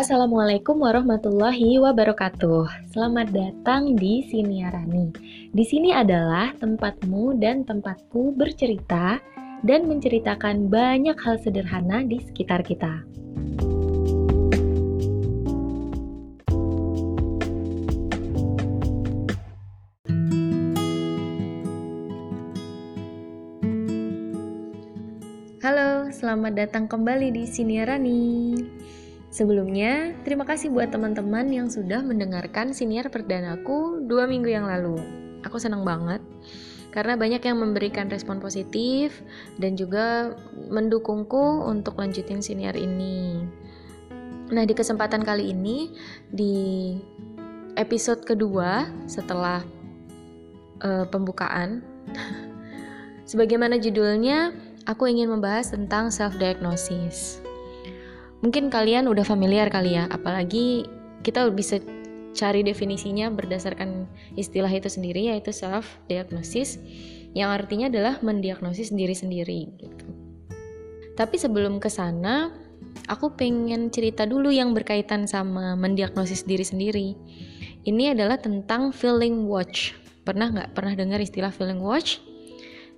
Assalamualaikum warahmatullahi wabarakatuh. Selamat datang di Siniarani. Di sini adalah tempatmu dan tempatku bercerita dan menceritakan banyak hal sederhana di sekitar kita. Halo, selamat datang kembali di Siniarani. Sebelumnya, terima kasih buat teman-teman yang sudah mendengarkan siniar perdanaku dua minggu yang lalu. Aku senang banget karena banyak yang memberikan respon positif dan juga mendukungku untuk lanjutin siniar ini. Nah, di kesempatan kali ini, di episode kedua setelah uh, pembukaan, sebagaimana judulnya, aku ingin membahas tentang self-diagnosis. Mungkin kalian udah familiar kali ya, apalagi kita bisa cari definisinya berdasarkan istilah itu sendiri yaitu self diagnosis yang artinya adalah mendiagnosis diri sendiri gitu. Tapi sebelum ke sana, aku pengen cerita dulu yang berkaitan sama mendiagnosis diri sendiri. Ini adalah tentang feeling watch. Pernah nggak pernah dengar istilah feeling watch?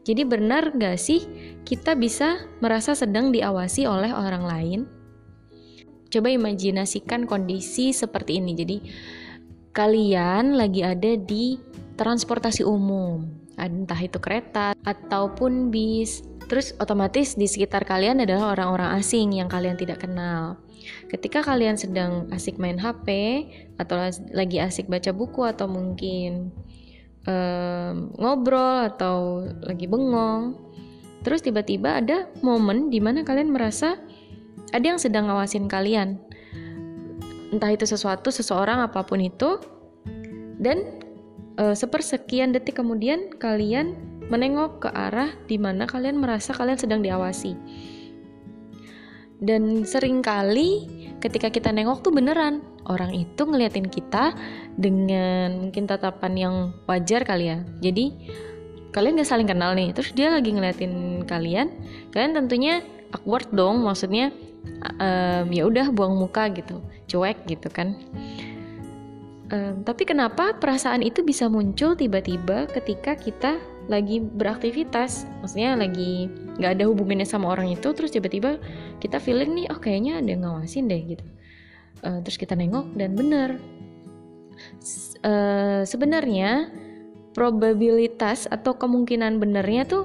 Jadi benar nggak sih kita bisa merasa sedang diawasi oleh orang lain Coba imajinasikan kondisi seperti ini. Jadi kalian lagi ada di transportasi umum, entah itu kereta ataupun bis. Terus otomatis di sekitar kalian adalah orang-orang asing yang kalian tidak kenal. Ketika kalian sedang asik main HP atau lagi asik baca buku atau mungkin um, ngobrol atau lagi bengong, terus tiba-tiba ada momen di mana kalian merasa ada yang sedang ngawasin kalian. Entah itu sesuatu seseorang apa pun itu. Dan e, sepersekian detik kemudian kalian menengok ke arah di mana kalian merasa kalian sedang diawasi. Dan sering kali ketika kita nengok tuh beneran orang itu ngeliatin kita dengan mungkin tatapan yang wajar kali ya. Jadi kalian gak saling kenal nih. Terus dia lagi ngeliatin kalian kalian tentunya awkward dong maksudnya um, ya udah buang muka gitu. Cuek gitu kan. Um, tapi kenapa perasaan itu bisa muncul tiba-tiba ketika kita lagi beraktivitas? Maksudnya lagi nggak ada hubungannya sama orang itu terus tiba-tiba kita feeling nih oh kayaknya ada yang ngawasin deh gitu. Uh, terus kita nengok dan bener uh, sebenarnya probabilitas atau kemungkinan benernya tuh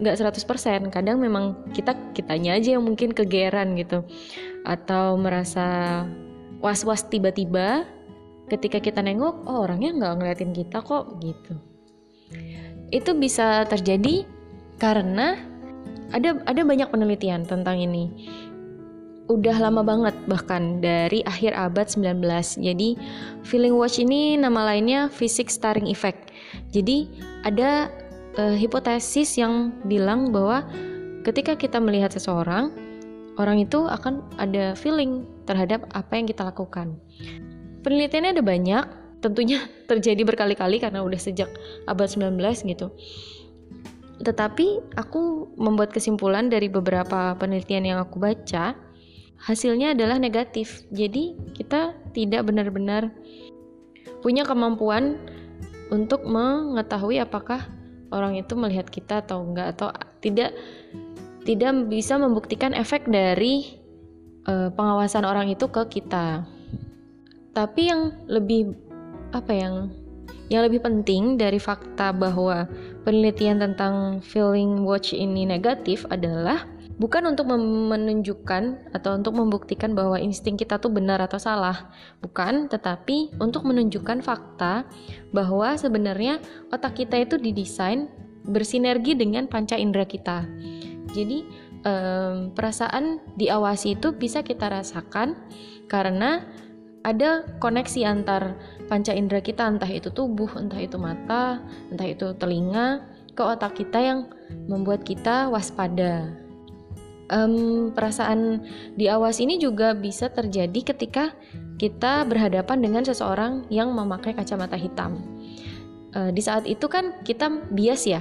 nggak um, 100% kadang memang kita kitanya aja yang mungkin kegeran gitu. Atau merasa was-was tiba-tiba ketika kita nengok oh orangnya nggak ngeliatin kita kok gitu. Itu bisa terjadi karena ada ada banyak penelitian tentang ini. Udah lama banget bahkan dari akhir abad 19 jadi feeling watch ini nama lainnya physics starring effect. Jadi ada uh, hipotesis yang bilang bahwa ketika kita melihat seseorang, orang itu akan ada feeling terhadap apa yang kita lakukan. Penelitiannya ada banyak, tentunya terjadi berkali-kali karena udah sejak abad 19 gitu. Tetapi aku membuat kesimpulan dari beberapa penelitian yang aku baca, hasilnya adalah negatif. Jadi kita tidak benar-benar punya kemampuan untuk mengetahui apakah orang itu melihat kita atau enggak atau tidak tidak bisa membuktikan efek dari uh, pengawasan orang itu ke kita. Tapi yang lebih apa yang yang lebih penting dari fakta bahwa penelitian tentang feeling watch ini negatif adalah bukan untuk menunjukkan atau untuk membuktikan bahwa insting kita tuh benar atau salah, bukan, tetapi untuk menunjukkan fakta bahwa sebenarnya otak kita itu didesain bersinergi dengan panca indera kita. Jadi um, perasaan diawasi itu bisa kita rasakan karena ada koneksi antar panca indera kita entah itu tubuh, entah itu mata, entah itu telinga ke otak kita yang membuat kita waspada um, perasaan diawasi ini juga bisa terjadi ketika kita berhadapan dengan seseorang yang memakai kacamata hitam. Uh, di saat itu kan kita bias ya,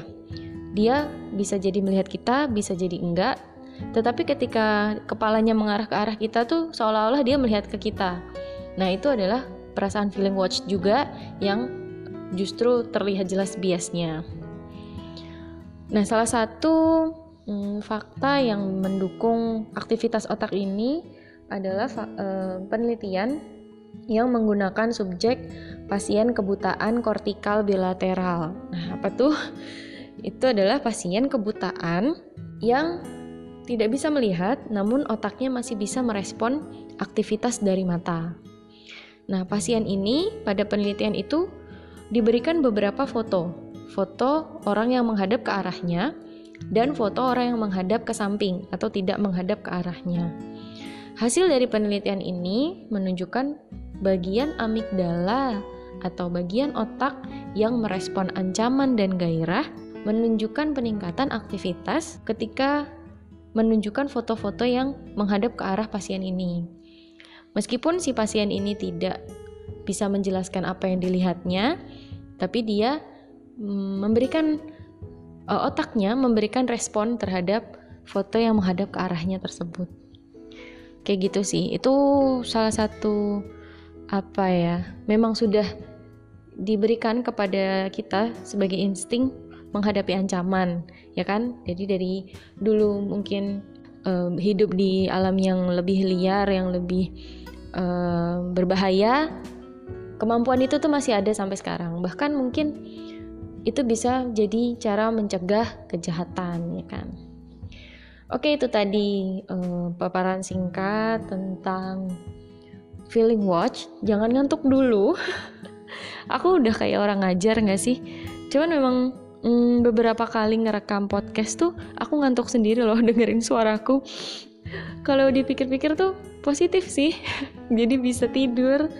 dia bisa jadi melihat kita, bisa jadi enggak. tetapi ketika kepalanya mengarah ke arah kita tuh seolah-olah dia melihat ke kita. Nah, itu adalah perasaan feeling watch juga yang justru terlihat jelas biasnya. Nah, salah satu hmm, fakta yang mendukung aktivitas otak ini adalah uh, penelitian yang menggunakan subjek pasien kebutaan kortikal bilateral. Nah, apa tuh? Itu adalah pasien kebutaan yang tidak bisa melihat namun otaknya masih bisa merespon aktivitas dari mata. Nah, pasien ini pada penelitian itu diberikan beberapa foto. Foto orang yang menghadap ke arahnya dan foto orang yang menghadap ke samping atau tidak menghadap ke arahnya. Hasil dari penelitian ini menunjukkan bagian amigdala atau bagian otak yang merespon ancaman dan gairah menunjukkan peningkatan aktivitas ketika menunjukkan foto-foto yang menghadap ke arah pasien ini. Meskipun si pasien ini tidak bisa menjelaskan apa yang dilihatnya, tapi dia mm, memberikan uh, otaknya memberikan respon terhadap foto yang menghadap ke arahnya tersebut. Kayak gitu sih. Itu salah satu apa ya memang sudah diberikan kepada kita sebagai insting menghadapi ancaman ya kan? Jadi dari dulu mungkin uh, hidup di alam yang lebih liar yang lebih uh, berbahaya kemampuan itu tuh masih ada sampai sekarang. Bahkan mungkin itu bisa jadi cara mencegah kejahatan ya kan Oke, itu tadi uh, paparan singkat tentang feeling watch. Jangan ngantuk dulu. Aku udah kayak orang ngajar nggak sih? Cuman memang mm, beberapa kali ngerekam podcast tuh aku ngantuk sendiri loh dengerin suaraku. Kalau dipikir-pikir tuh positif sih. Jadi bisa tidur.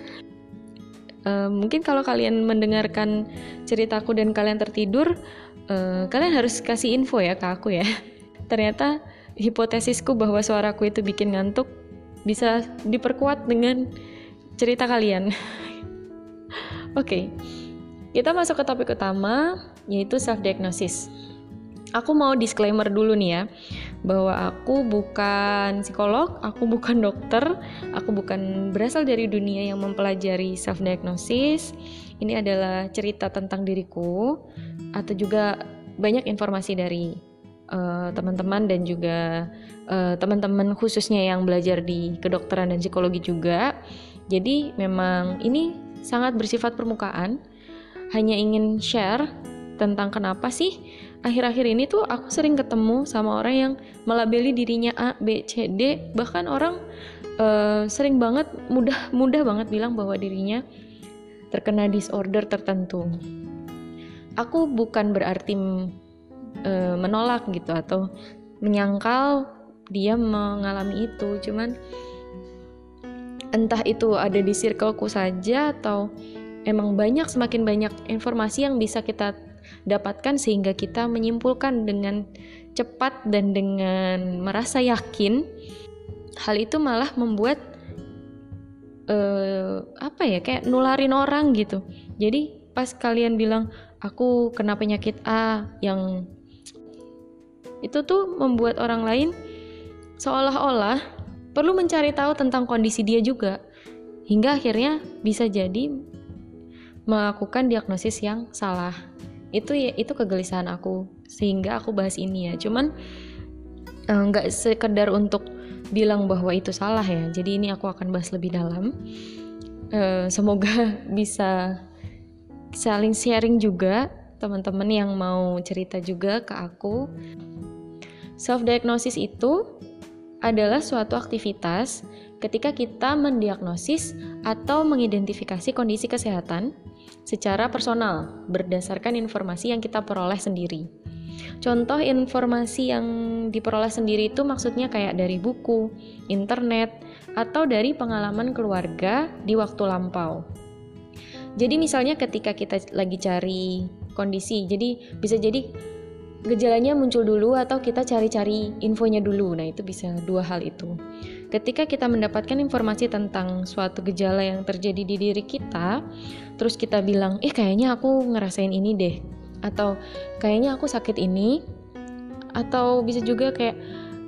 Uh, mungkin kalau kalian mendengarkan ceritaku dan kalian tertidur, uh, kalian harus kasih info ya ke aku ya. Ternyata hipotesisku bahwa suaraku itu bikin ngantuk bisa diperkuat dengan cerita kalian. Oke, okay. kita masuk ke topik utama yaitu self diagnosis. Aku mau disclaimer dulu nih ya, bahwa aku bukan psikolog, aku bukan dokter, aku bukan berasal dari dunia yang mempelajari self diagnosis. Ini adalah cerita tentang diriku atau juga banyak informasi dari Eh, teman-teman uh, dan juga uh, teman-teman khususnya yang belajar di kedokteran dan psikologi juga. Jadi memang ini sangat bersifat permukaan. Hanya ingin share tentang kenapa sih akhir-akhir ini tuh aku sering ketemu sama orang yang melabeli dirinya A, B, C, D, bahkan orang uh, sering banget mudah mudah banget bilang bahwa dirinya terkena disorder tertentu. Aku bukan berarti e, menolak gitu atau menyangkal dia mengalami itu cuman entah itu ada di circleku saja atau emang banyak semakin banyak informasi yang bisa kita dapatkan sehingga kita menyimpulkan dengan cepat dan dengan merasa yakin hal itu malah membuat uh, apa ya kayak nularin orang gitu. Jadi pas kalian bilang aku kena penyakit A yang itu tuh membuat orang lain seolah-olah perlu mencari tahu tentang kondisi dia juga hingga akhirnya bisa jadi melakukan diagnosis yang salah itu ya itu kegelisahan aku sehingga aku bahas ini ya. Cuman eh, nggak eh, sekedar untuk bilang bahwa itu salah ya. Jadi ini aku akan bahas lebih dalam. Eh, semoga bisa saling sharing juga teman-teman yang mau cerita juga ke aku. Self-diagnosis itu adalah suatu aktivitas ketika kita mendiagnosis atau mengidentifikasi kondisi kesehatan secara personal berdasarkan informasi yang kita peroleh sendiri. Contoh informasi yang diperoleh sendiri itu maksudnya kayak dari buku, internet, atau dari pengalaman keluarga di waktu lampau. Jadi misalnya ketika kita lagi cari kondisi, jadi bisa jadi gejalanya muncul dulu atau kita cari-cari infonya dulu. Nah, itu bisa dua hal itu. Ketika kita mendapatkan informasi tentang suatu gejala yang terjadi di diri kita, terus kita bilang, "Eh, kayaknya aku ngerasain ini deh." Atau kayaknya aku sakit ini. Atau bisa juga kayak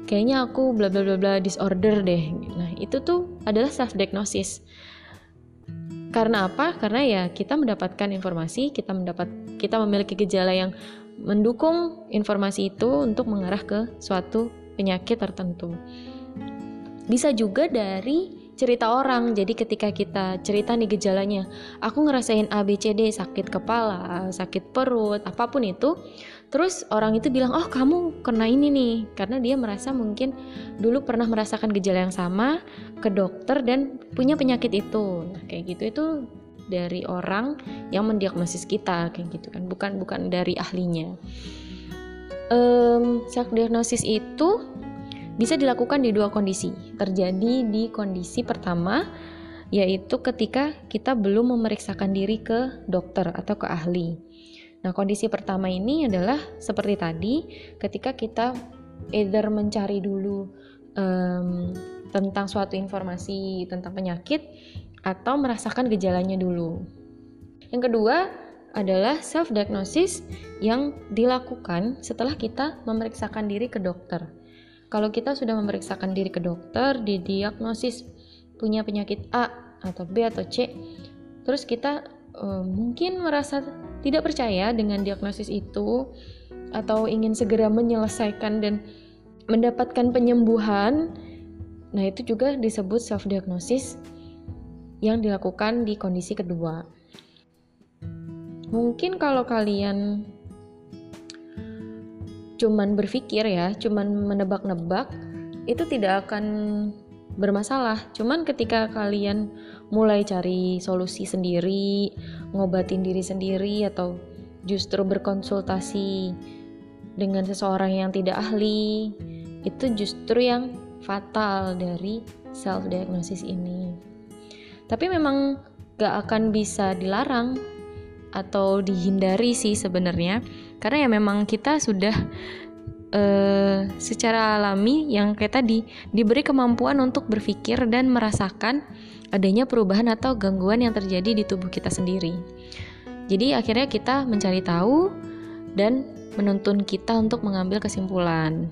kayaknya aku bla bla bla bla disorder deh nah itu tuh adalah self diagnosis karena apa karena ya kita mendapatkan informasi kita mendapat kita memiliki gejala yang mendukung informasi itu untuk mengarah ke suatu penyakit tertentu bisa juga dari cerita orang. Jadi ketika kita cerita nih gejalanya, aku ngerasain A B C D, sakit kepala, sakit perut, apa pun itu. Terus orang itu bilang, "Oh, kamu kena ini nih." Karena dia merasa mungkin dulu pernah merasakan gejala yang sama ke dokter dan punya penyakit itu. Nah, kayak gitu itu dari orang yang mendiagnosis kita kayak gitu kan, bukan bukan dari ahlinya. Um, self diagnosis itu bisa dilakukan di dua kondisi. Terjadi di kondisi pertama, yaitu ketika kita belum memeriksakan diri ke dokter atau ke ahli. Nah, kondisi pertama ini adalah seperti tadi, ketika kita either mencari dulu um, tentang suatu informasi tentang penyakit atau merasakan gejalanya dulu. Yang kedua adalah self diagnosis yang dilakukan setelah kita memeriksakan diri ke dokter. Kalau kita sudah memeriksakan diri ke dokter, didiagnosis punya penyakit A atau B atau C, terus kita uh, mungkin merasa tidak percaya dengan diagnosis itu atau ingin segera menyelesaikan dan mendapatkan penyembuhan, nah itu juga disebut self diagnosis yang dilakukan di kondisi kedua. Mungkin kalau kalian cuman berpikir ya, cuman menebak-nebak, itu tidak akan bermasalah. Cuman ketika kalian mulai cari solusi sendiri, ngobatin diri sendiri atau justru berkonsultasi dengan seseorang yang tidak ahli, itu justru yang fatal dari self diagnosis ini. Tapi memang gak akan bisa dilarang atau dihindari sih sebenarnya karena ya memang kita sudah uh, secara alami yang kayak tadi diberi kemampuan untuk berpikir dan merasakan adanya perubahan atau gangguan yang terjadi di tubuh kita sendiri. Jadi akhirnya kita mencari tahu dan menuntun kita untuk mengambil kesimpulan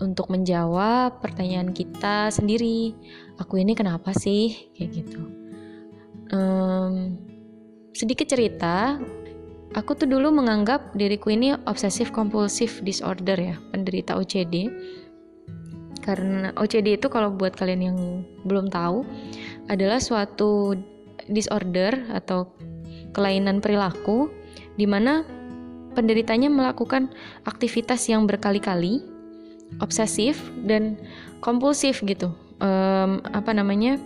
untuk menjawab pertanyaan kita sendiri. Aku ini kenapa sih kayak gitu? Um, sedikit cerita, aku tuh dulu menganggap diriku ini obsessive compulsive disorder ya, penderita OCD. Karena OCD itu kalau buat kalian yang belum tahu adalah suatu disorder atau kelainan perilaku di mana penderitanya melakukan aktivitas yang berkali-kali, obsesif dan kompulsif gitu. Um, apa namanya?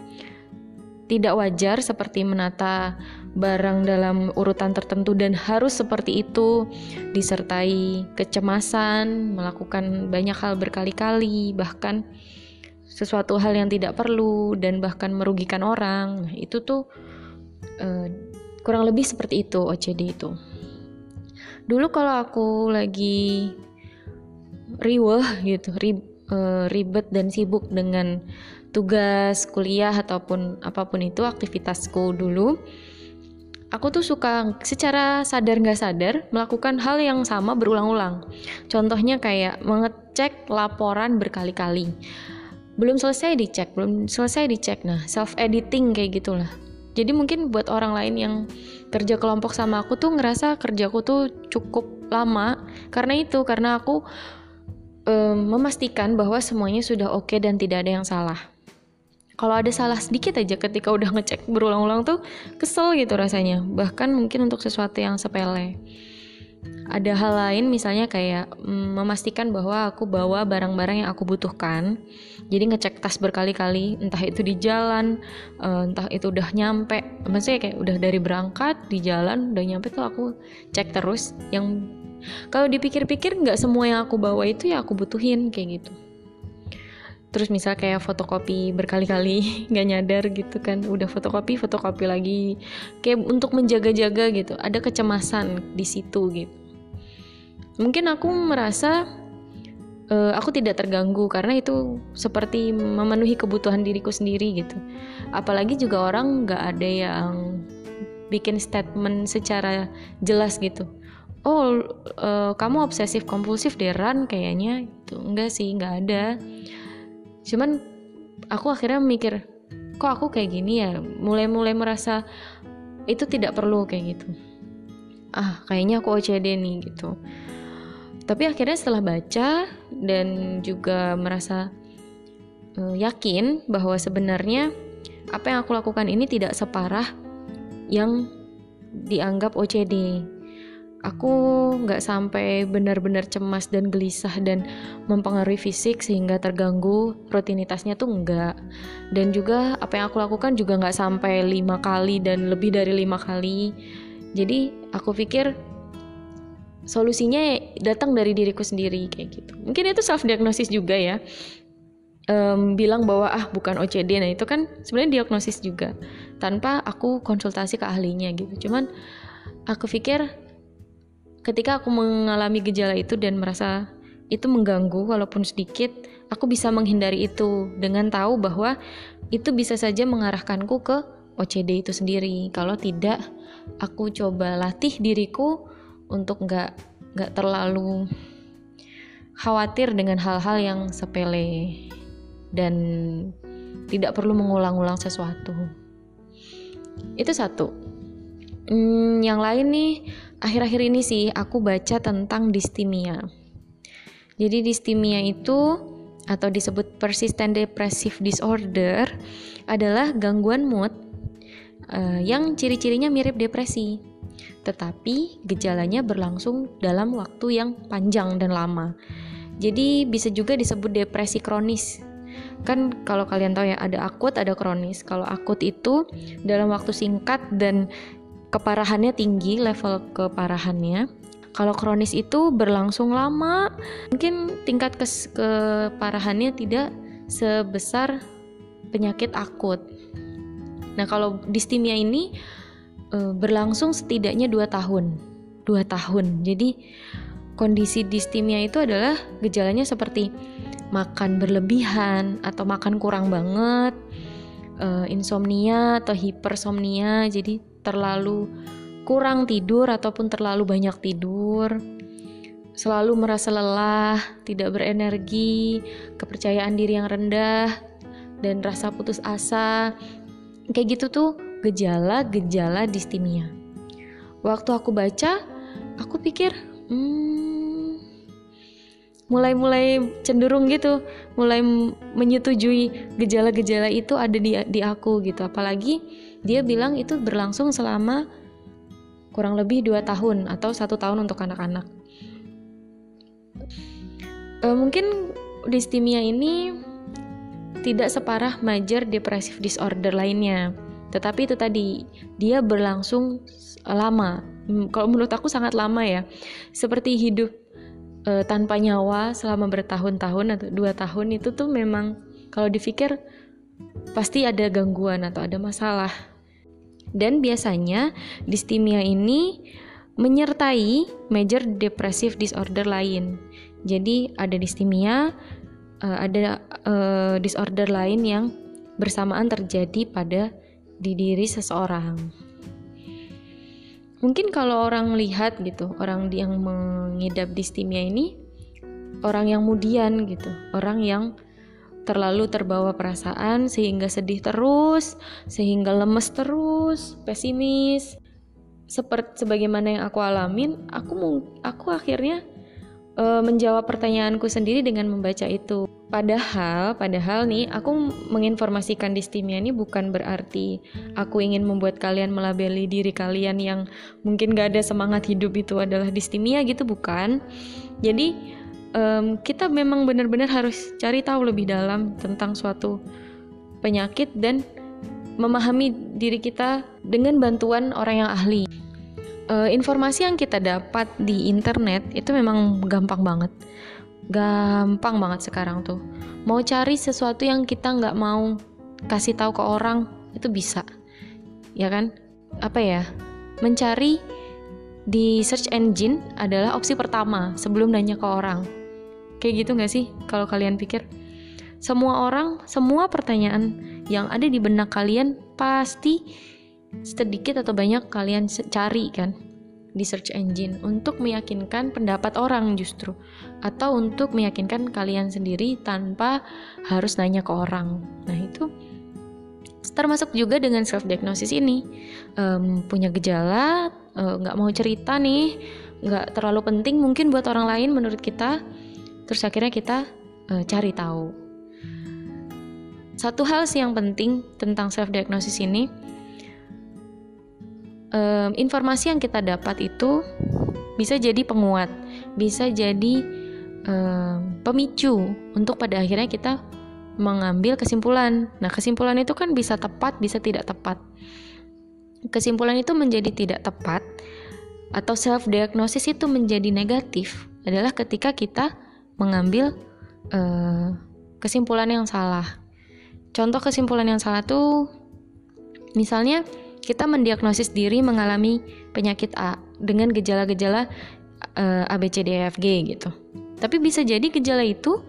tidak wajar seperti menata barang dalam urutan tertentu dan harus seperti itu disertai kecemasan, melakukan banyak hal berkali-kali, bahkan sesuatu hal yang tidak perlu dan bahkan merugikan orang. Nah, itu tuh uh, kurang lebih seperti itu OCD itu. Dulu kalau aku lagi riweh gitu, rib, uh, ribet dan sibuk dengan tugas kuliah ataupun apa pun itu aktivitasku dulu aku tuh suka secara sadar nggak sadar melakukan hal yang sama berulang-ulang. Contohnya kayak mengecek laporan berkali-kali. Belum selesai dicek, belum selesai dicek. Nah, self editing kayak gitulah. Jadi mungkin buat orang lain yang kerja kelompok sama aku tuh ngerasa kerjaku tuh cukup lama karena itu karena aku um, memastikan bahwa semuanya sudah oke okay dan tidak ada yang salah. Kalau ada salah sedikit aja ketika udah ngecek berulang-ulang tuh kesel gitu rasanya. Bahkan mungkin untuk sesuatu yang sepele. Ada hal lain misalnya kayak mm, memastikan bahwa aku bawa barang-barang yang aku butuhkan. Jadi ngecek tas berkali-kali entah itu di jalan uh, entah itu udah nyampe. Maksudnya kayak udah dari berangkat di jalan udah nyampe tuh aku cek terus yang kalau dipikir-pikir nggak semua yang aku bawa itu ya aku butuhin kayak gitu. Terus misal kayak fotokopi berkali-kali nggak nyadar gitu kan. Udah fotokopi fotokopi lagi. Kayak untuk menjaga-jaga gitu. Ada kecemasan di situ gitu. Mungkin aku merasa uh, aku tidak terganggu karena itu seperti memenuhi kebutuhan diriku sendiri gitu. Apalagi juga orang nggak ada yang bikin statement secara jelas gitu oh uh, kamu obsesif kompulsif deh Ran kayaknya. Itu enggak sih nggak ada. Cuman aku akhirnya mikir kok aku kayak gini ya? Mulai-mulai merasa itu tidak perlu kayak gitu. Ah kayaknya aku OCD nih gitu. Tapi akhirnya setelah baca dan juga merasa uh, yakin bahwa sebenarnya apa yang aku lakukan ini tidak separah yang dianggap OCD aku nggak sampai benar-benar cemas dan gelisah dan mempengaruhi fisik sehingga terganggu rutinitasnya tuh enggak dan juga apa yang aku lakukan juga nggak sampai lima kali dan lebih dari lima kali. Jadi aku pikir solusinya datang dari diriku sendiri kayak gitu. Mungkin itu self diagnosis juga ya. Um, bilang bahwa ah bukan OCD nah itu kan sebenarnya diagnosis juga tanpa aku konsultasi ke ahlinya gitu. Cuman aku pikir ketika aku mengalami gejala itu dan merasa itu mengganggu walaupun sedikit, aku bisa menghindari itu dengan tahu bahwa itu bisa saja mengarahkanku ke OCD itu sendiri. Kalau tidak, aku coba latih diriku untuk nggak nggak terlalu khawatir dengan hal-hal yang sepele dan tidak perlu mengulang-ulang sesuatu. Itu satu. Hmm, yang lain nih akhir-akhir ini sih aku baca tentang distimia. Jadi distimia itu atau disebut persistent depressive disorder adalah gangguan mood uh, yang ciri-cirinya mirip depresi. Tetapi gejalanya berlangsung dalam waktu yang panjang dan lama. Jadi bisa juga disebut depresi kronis. Kan kalau kalian tahu ya ada akut, ada kronis. Kalau akut itu dalam waktu singkat dan keparahannya tinggi level keparahannya. Kalau kronis itu berlangsung lama. Mungkin tingkat kes keparahannya tidak sebesar penyakit akut. Nah kalau distimia ini e, berlangsung setidaknya 2 tahun. 2 tahun. Jadi kondisi distimia itu adalah gejalanya seperti makan berlebihan atau makan kurang banget e, insomnia atau hipersomnia. Jadi terlalu kurang tidur ataupun terlalu banyak tidur, selalu merasa lelah, tidak berenergi, kepercayaan diri yang rendah, dan rasa putus asa. Kayak gitu tuh gejala-gejala distimia. Waktu aku baca, aku pikir, hmm, mulai-mulai cenderung gitu, mulai menyetujui gejala-gejala itu ada di di aku gitu. Apalagi dia bilang itu berlangsung selama kurang lebih dua tahun atau satu tahun untuk anak-anak. E, mungkin distimia ini tidak separah major depressive disorder lainnya, tetapi itu tadi dia berlangsung lama. Kalau menurut aku sangat lama ya, seperti hidup e, tanpa nyawa selama bertahun-tahun atau dua tahun itu tuh memang kalau dipikir pasti ada gangguan atau ada masalah dan biasanya distimia ini menyertai major depressive disorder lain. Jadi ada distimia, uh, ada uh, disorder lain yang bersamaan terjadi pada di diri seseorang. Mungkin kalau orang lihat gitu, orang yang mengidap distimia ini orang yang mudian gitu, orang yang terlalu terbawa perasaan sehingga sedih terus, sehingga lemes terus, pesimis. Seperti sebagaimana yang aku alamin, aku aku akhirnya e, menjawab pertanyaanku sendiri dengan membaca itu. Padahal, padahal nih aku menginformasikan distimia ini bukan berarti aku ingin membuat kalian melabeli diri kalian yang mungkin gak ada semangat hidup itu adalah distimia gitu bukan. Jadi um, kita memang benar-benar harus cari tahu lebih dalam tentang suatu penyakit dan memahami diri kita dengan bantuan orang yang ahli. Uh, informasi yang kita dapat di internet itu memang gampang banget, gampang banget sekarang tuh. Mau cari sesuatu yang kita nggak mau kasih tahu ke orang itu bisa, ya kan? Apa ya? Mencari di search engine adalah opsi pertama sebelum nanya ke orang Kayak gitu gak sih kalau kalian pikir? Semua orang, semua pertanyaan yang ada di benak kalian pasti sedikit atau banyak kalian cari kan. di search engine untuk meyakinkan pendapat orang justru atau untuk meyakinkan kalian sendiri tanpa harus nanya ke orang. Nah, itu termasuk juga dengan self diagnosis ini um, punya gejala eh, nggak uh, mau cerita nih nggak terlalu penting mungkin buat orang lain menurut kita terus akhirnya kita uh, cari tahu satu hal sih yang penting tentang self diagnosis ini um, informasi yang kita dapat itu bisa jadi penguat, bisa jadi um, pemicu untuk pada akhirnya kita mengambil kesimpulan. Nah, kesimpulan itu kan bisa tepat, bisa tidak tepat. Kesimpulan itu menjadi tidak tepat atau self diagnosis itu menjadi negatif adalah ketika kita mengambil uh, kesimpulan yang salah. Contoh kesimpulan yang salah tuh misalnya kita mendiagnosis diri mengalami penyakit A dengan gejala-gejala uh, A B C D E F G gitu. Tapi bisa jadi gejala itu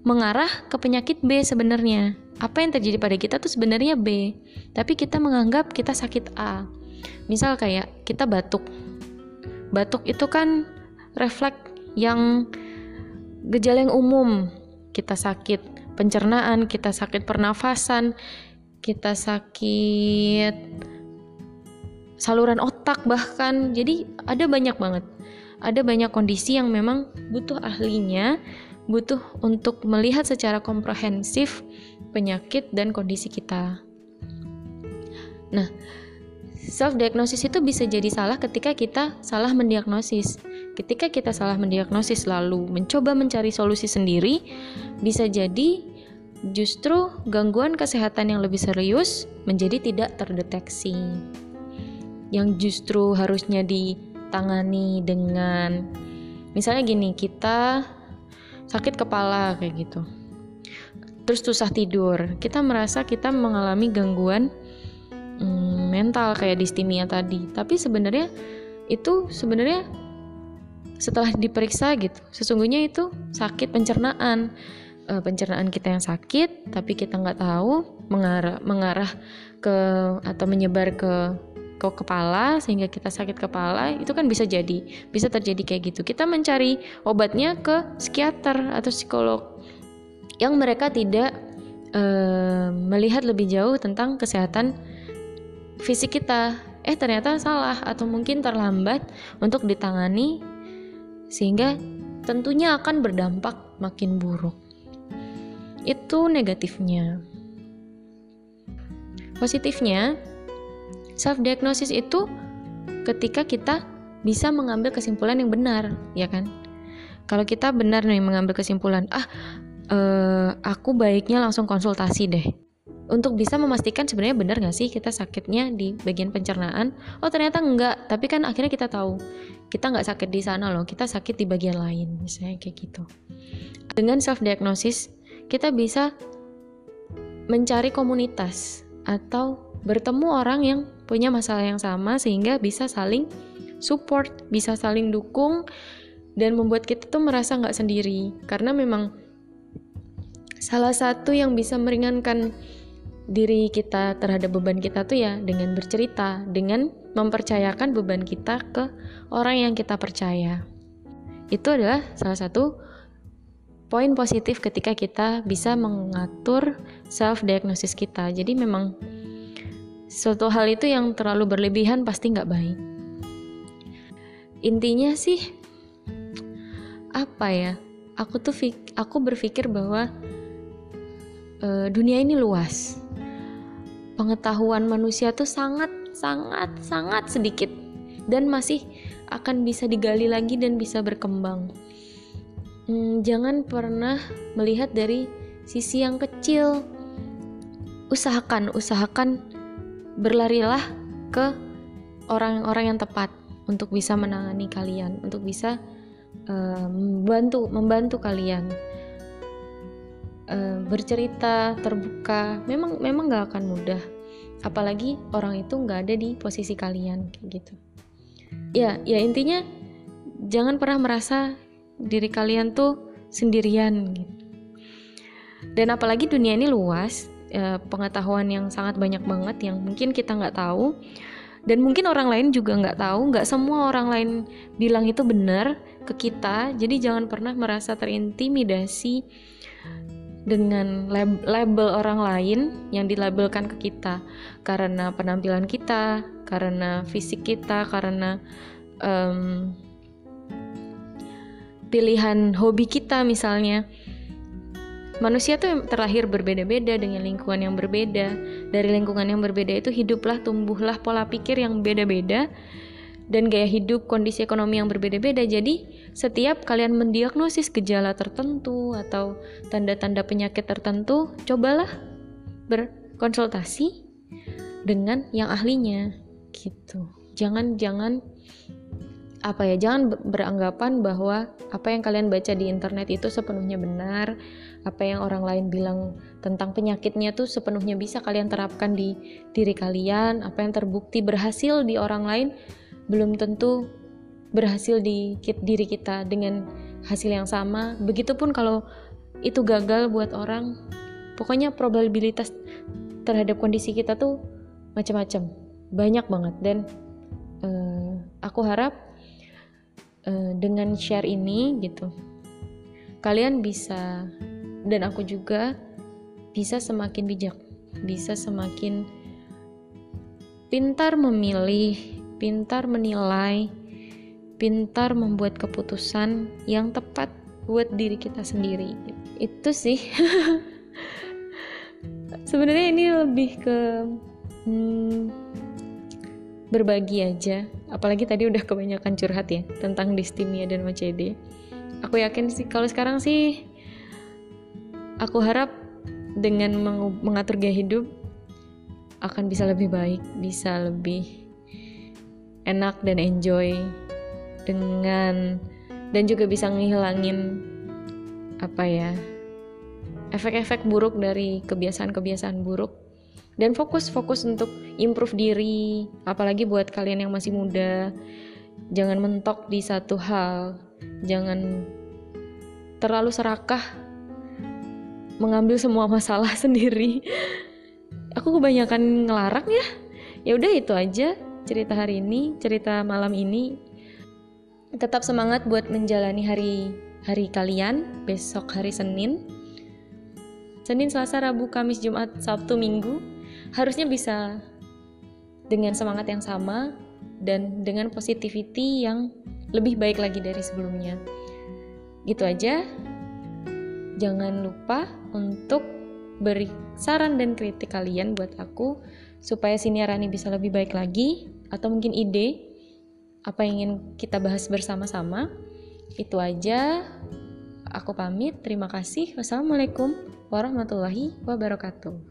mengarah ke penyakit B sebenarnya. Apa yang terjadi pada kita tuh sebenarnya B, tapi kita menganggap kita sakit A. Misal kayak kita batuk. Batuk itu kan refleks yang gejala yang umum. Kita sakit pencernaan, kita sakit pernafasan, kita sakit saluran otak bahkan. Jadi ada banyak banget. Ada banyak kondisi yang memang butuh ahlinya butuh untuk melihat secara komprehensif penyakit dan kondisi kita. Nah self diagnosis itu bisa jadi salah ketika kita salah mendiagnosis. Ketika kita salah mendiagnosis lalu mencoba mencari solusi sendiri bisa jadi justru gangguan kesehatan yang lebih serius menjadi tidak terdeteksi yang justru harusnya ditangani dengan misalnya gini kita sakit kepala kayak gitu. Terus susah tidur. Kita merasa kita mengalami gangguan hmm, mental kayak distimia tadi. Tapi sebenarnya itu sebenarnya setelah diperiksa gitu sesungguhnya itu sakit pencernaan. E, pencernaan kita yang sakit tapi kita nggak tahu mengarah mengarah ke atau menyebar ke ke kepala sehingga kita sakit kepala itu kan bisa jadi bisa terjadi kayak gitu. Kita mencari obatnya ke psikiater atau psikolog yang mereka tidak uh, melihat lebih jauh tentang kesehatan fisik kita. Eh ternyata salah atau mungkin terlambat untuk ditangani sehingga tentunya akan berdampak makin buruk. Itu negatifnya. Positifnya Self diagnosis itu ketika kita bisa mengambil kesimpulan yang benar, ya kan? Kalau kita benar nih mengambil kesimpulan, ah, uh, aku baiknya langsung konsultasi deh. Untuk bisa memastikan sebenarnya benar nggak sih kita sakitnya di bagian pencernaan? Oh ternyata enggak, tapi kan akhirnya kita tahu kita nggak sakit di sana loh, kita sakit di bagian lain, misalnya kayak gitu. Dengan self diagnosis kita bisa mencari komunitas atau bertemu orang yang punya masalah yang sama sehingga bisa saling support, bisa saling dukung dan membuat kita tuh merasa nggak sendiri karena memang salah satu yang bisa meringankan diri kita terhadap beban kita tuh ya dengan bercerita, dengan mempercayakan beban kita ke orang yang kita percaya. Itu adalah salah satu poin positif ketika kita bisa mengatur self diagnosis kita. Jadi memang suatu hal itu yang terlalu berlebihan pasti nggak baik. Intinya sih apa ya? Aku tuh aku berpikir bahwa uh, dunia ini luas. Pengetahuan manusia tuh sangat sangat sangat sedikit dan masih akan bisa digali lagi dan bisa berkembang. Hmm, jangan pernah melihat dari sisi yang kecil. Usahakan, usahakan berlarilah ke orang-orang yang tepat untuk bisa menangani kalian, untuk bisa uh, membantu membantu kalian uh, bercerita terbuka. Memang memang nggak akan mudah, apalagi orang itu nggak ada di posisi kalian kayak gitu. Ya ya intinya jangan pernah merasa diri kalian tuh sendirian gitu. Dan apalagi dunia ini luas, Eh, pengetahuan yang sangat banyak banget yang mungkin kita nggak tahu. Dan mungkin orang lain juga nggak tahu. Nggak semua orang lain bilang itu benar ke kita. Jadi jangan pernah merasa terintimidasi dengan lab label orang lain yang dilabelkan ke kita. Karena penampilan kita karena fisik kita karena um, pilihan hobi kita misalnya Manusia tuh terlahir berbeda-beda dengan lingkungan yang berbeda. Dari lingkungan yang berbeda itu hiduplah, tumbuhlah pola pikir yang beda-beda dan gaya hidup, kondisi ekonomi yang berbeda-beda. Jadi, setiap kalian mendiagnosis gejala tertentu atau tanda-tanda penyakit tertentu, cobalah berkonsultasi dengan yang ahlinya gitu. Jangan jangan apa ya, jangan beranggapan bahwa apa yang kalian baca di internet itu sepenuhnya benar apa yang orang lain bilang tentang penyakitnya tuh sepenuhnya bisa kalian terapkan di diri kalian apa yang terbukti berhasil di orang lain belum tentu berhasil di diri kita dengan hasil yang sama. Begitupun kalau itu gagal buat orang pokoknya probabilitas terhadap kondisi kita tuh macam-macam. Banyak banget dan uh, aku harap uh, dengan share ini gitu kalian bisa dan aku juga bisa semakin bijak, bisa semakin pintar memilih, pintar menilai, pintar membuat keputusan yang tepat buat diri kita sendiri. Itu sih. Sebenarnya ini lebih ke hmm, berbagi aja. Apalagi tadi udah kebanyakan curhat ya tentang distimia dan OCD. Aku yakin sih kalau sekarang sih Aku harap dengan mengatur gaya hidup akan bisa lebih baik, bisa lebih enak dan enjoy dengan dan juga bisa ngehilangin apa ya efek-efek buruk dari kebiasaan-kebiasaan buruk dan fokus-fokus untuk improve diri apalagi buat kalian yang masih muda. Jangan mentok di satu hal. Jangan terlalu serakah mengambil semua masalah sendiri. Aku kebanyakan ngelarang ya. Ya udah itu aja cerita hari ini cerita malam ini. Tetap semangat buat menjalani hari hari kalian besok hari Senin. Senin Selasa Rabu Kamis Jumat Sabtu Minggu harusnya bisa dengan semangat yang sama dan dengan positivity yang lebih baik lagi dari sebelumnya gitu aja jangan lupa untuk beri saran dan kritik kalian buat aku supaya siniarani bisa lebih baik lagi atau mungkin ide apa yang ingin kita bahas bersama-sama. Itu aja. Aku pamit. Terima kasih. Wassalamualaikum warahmatullahi wabarakatuh.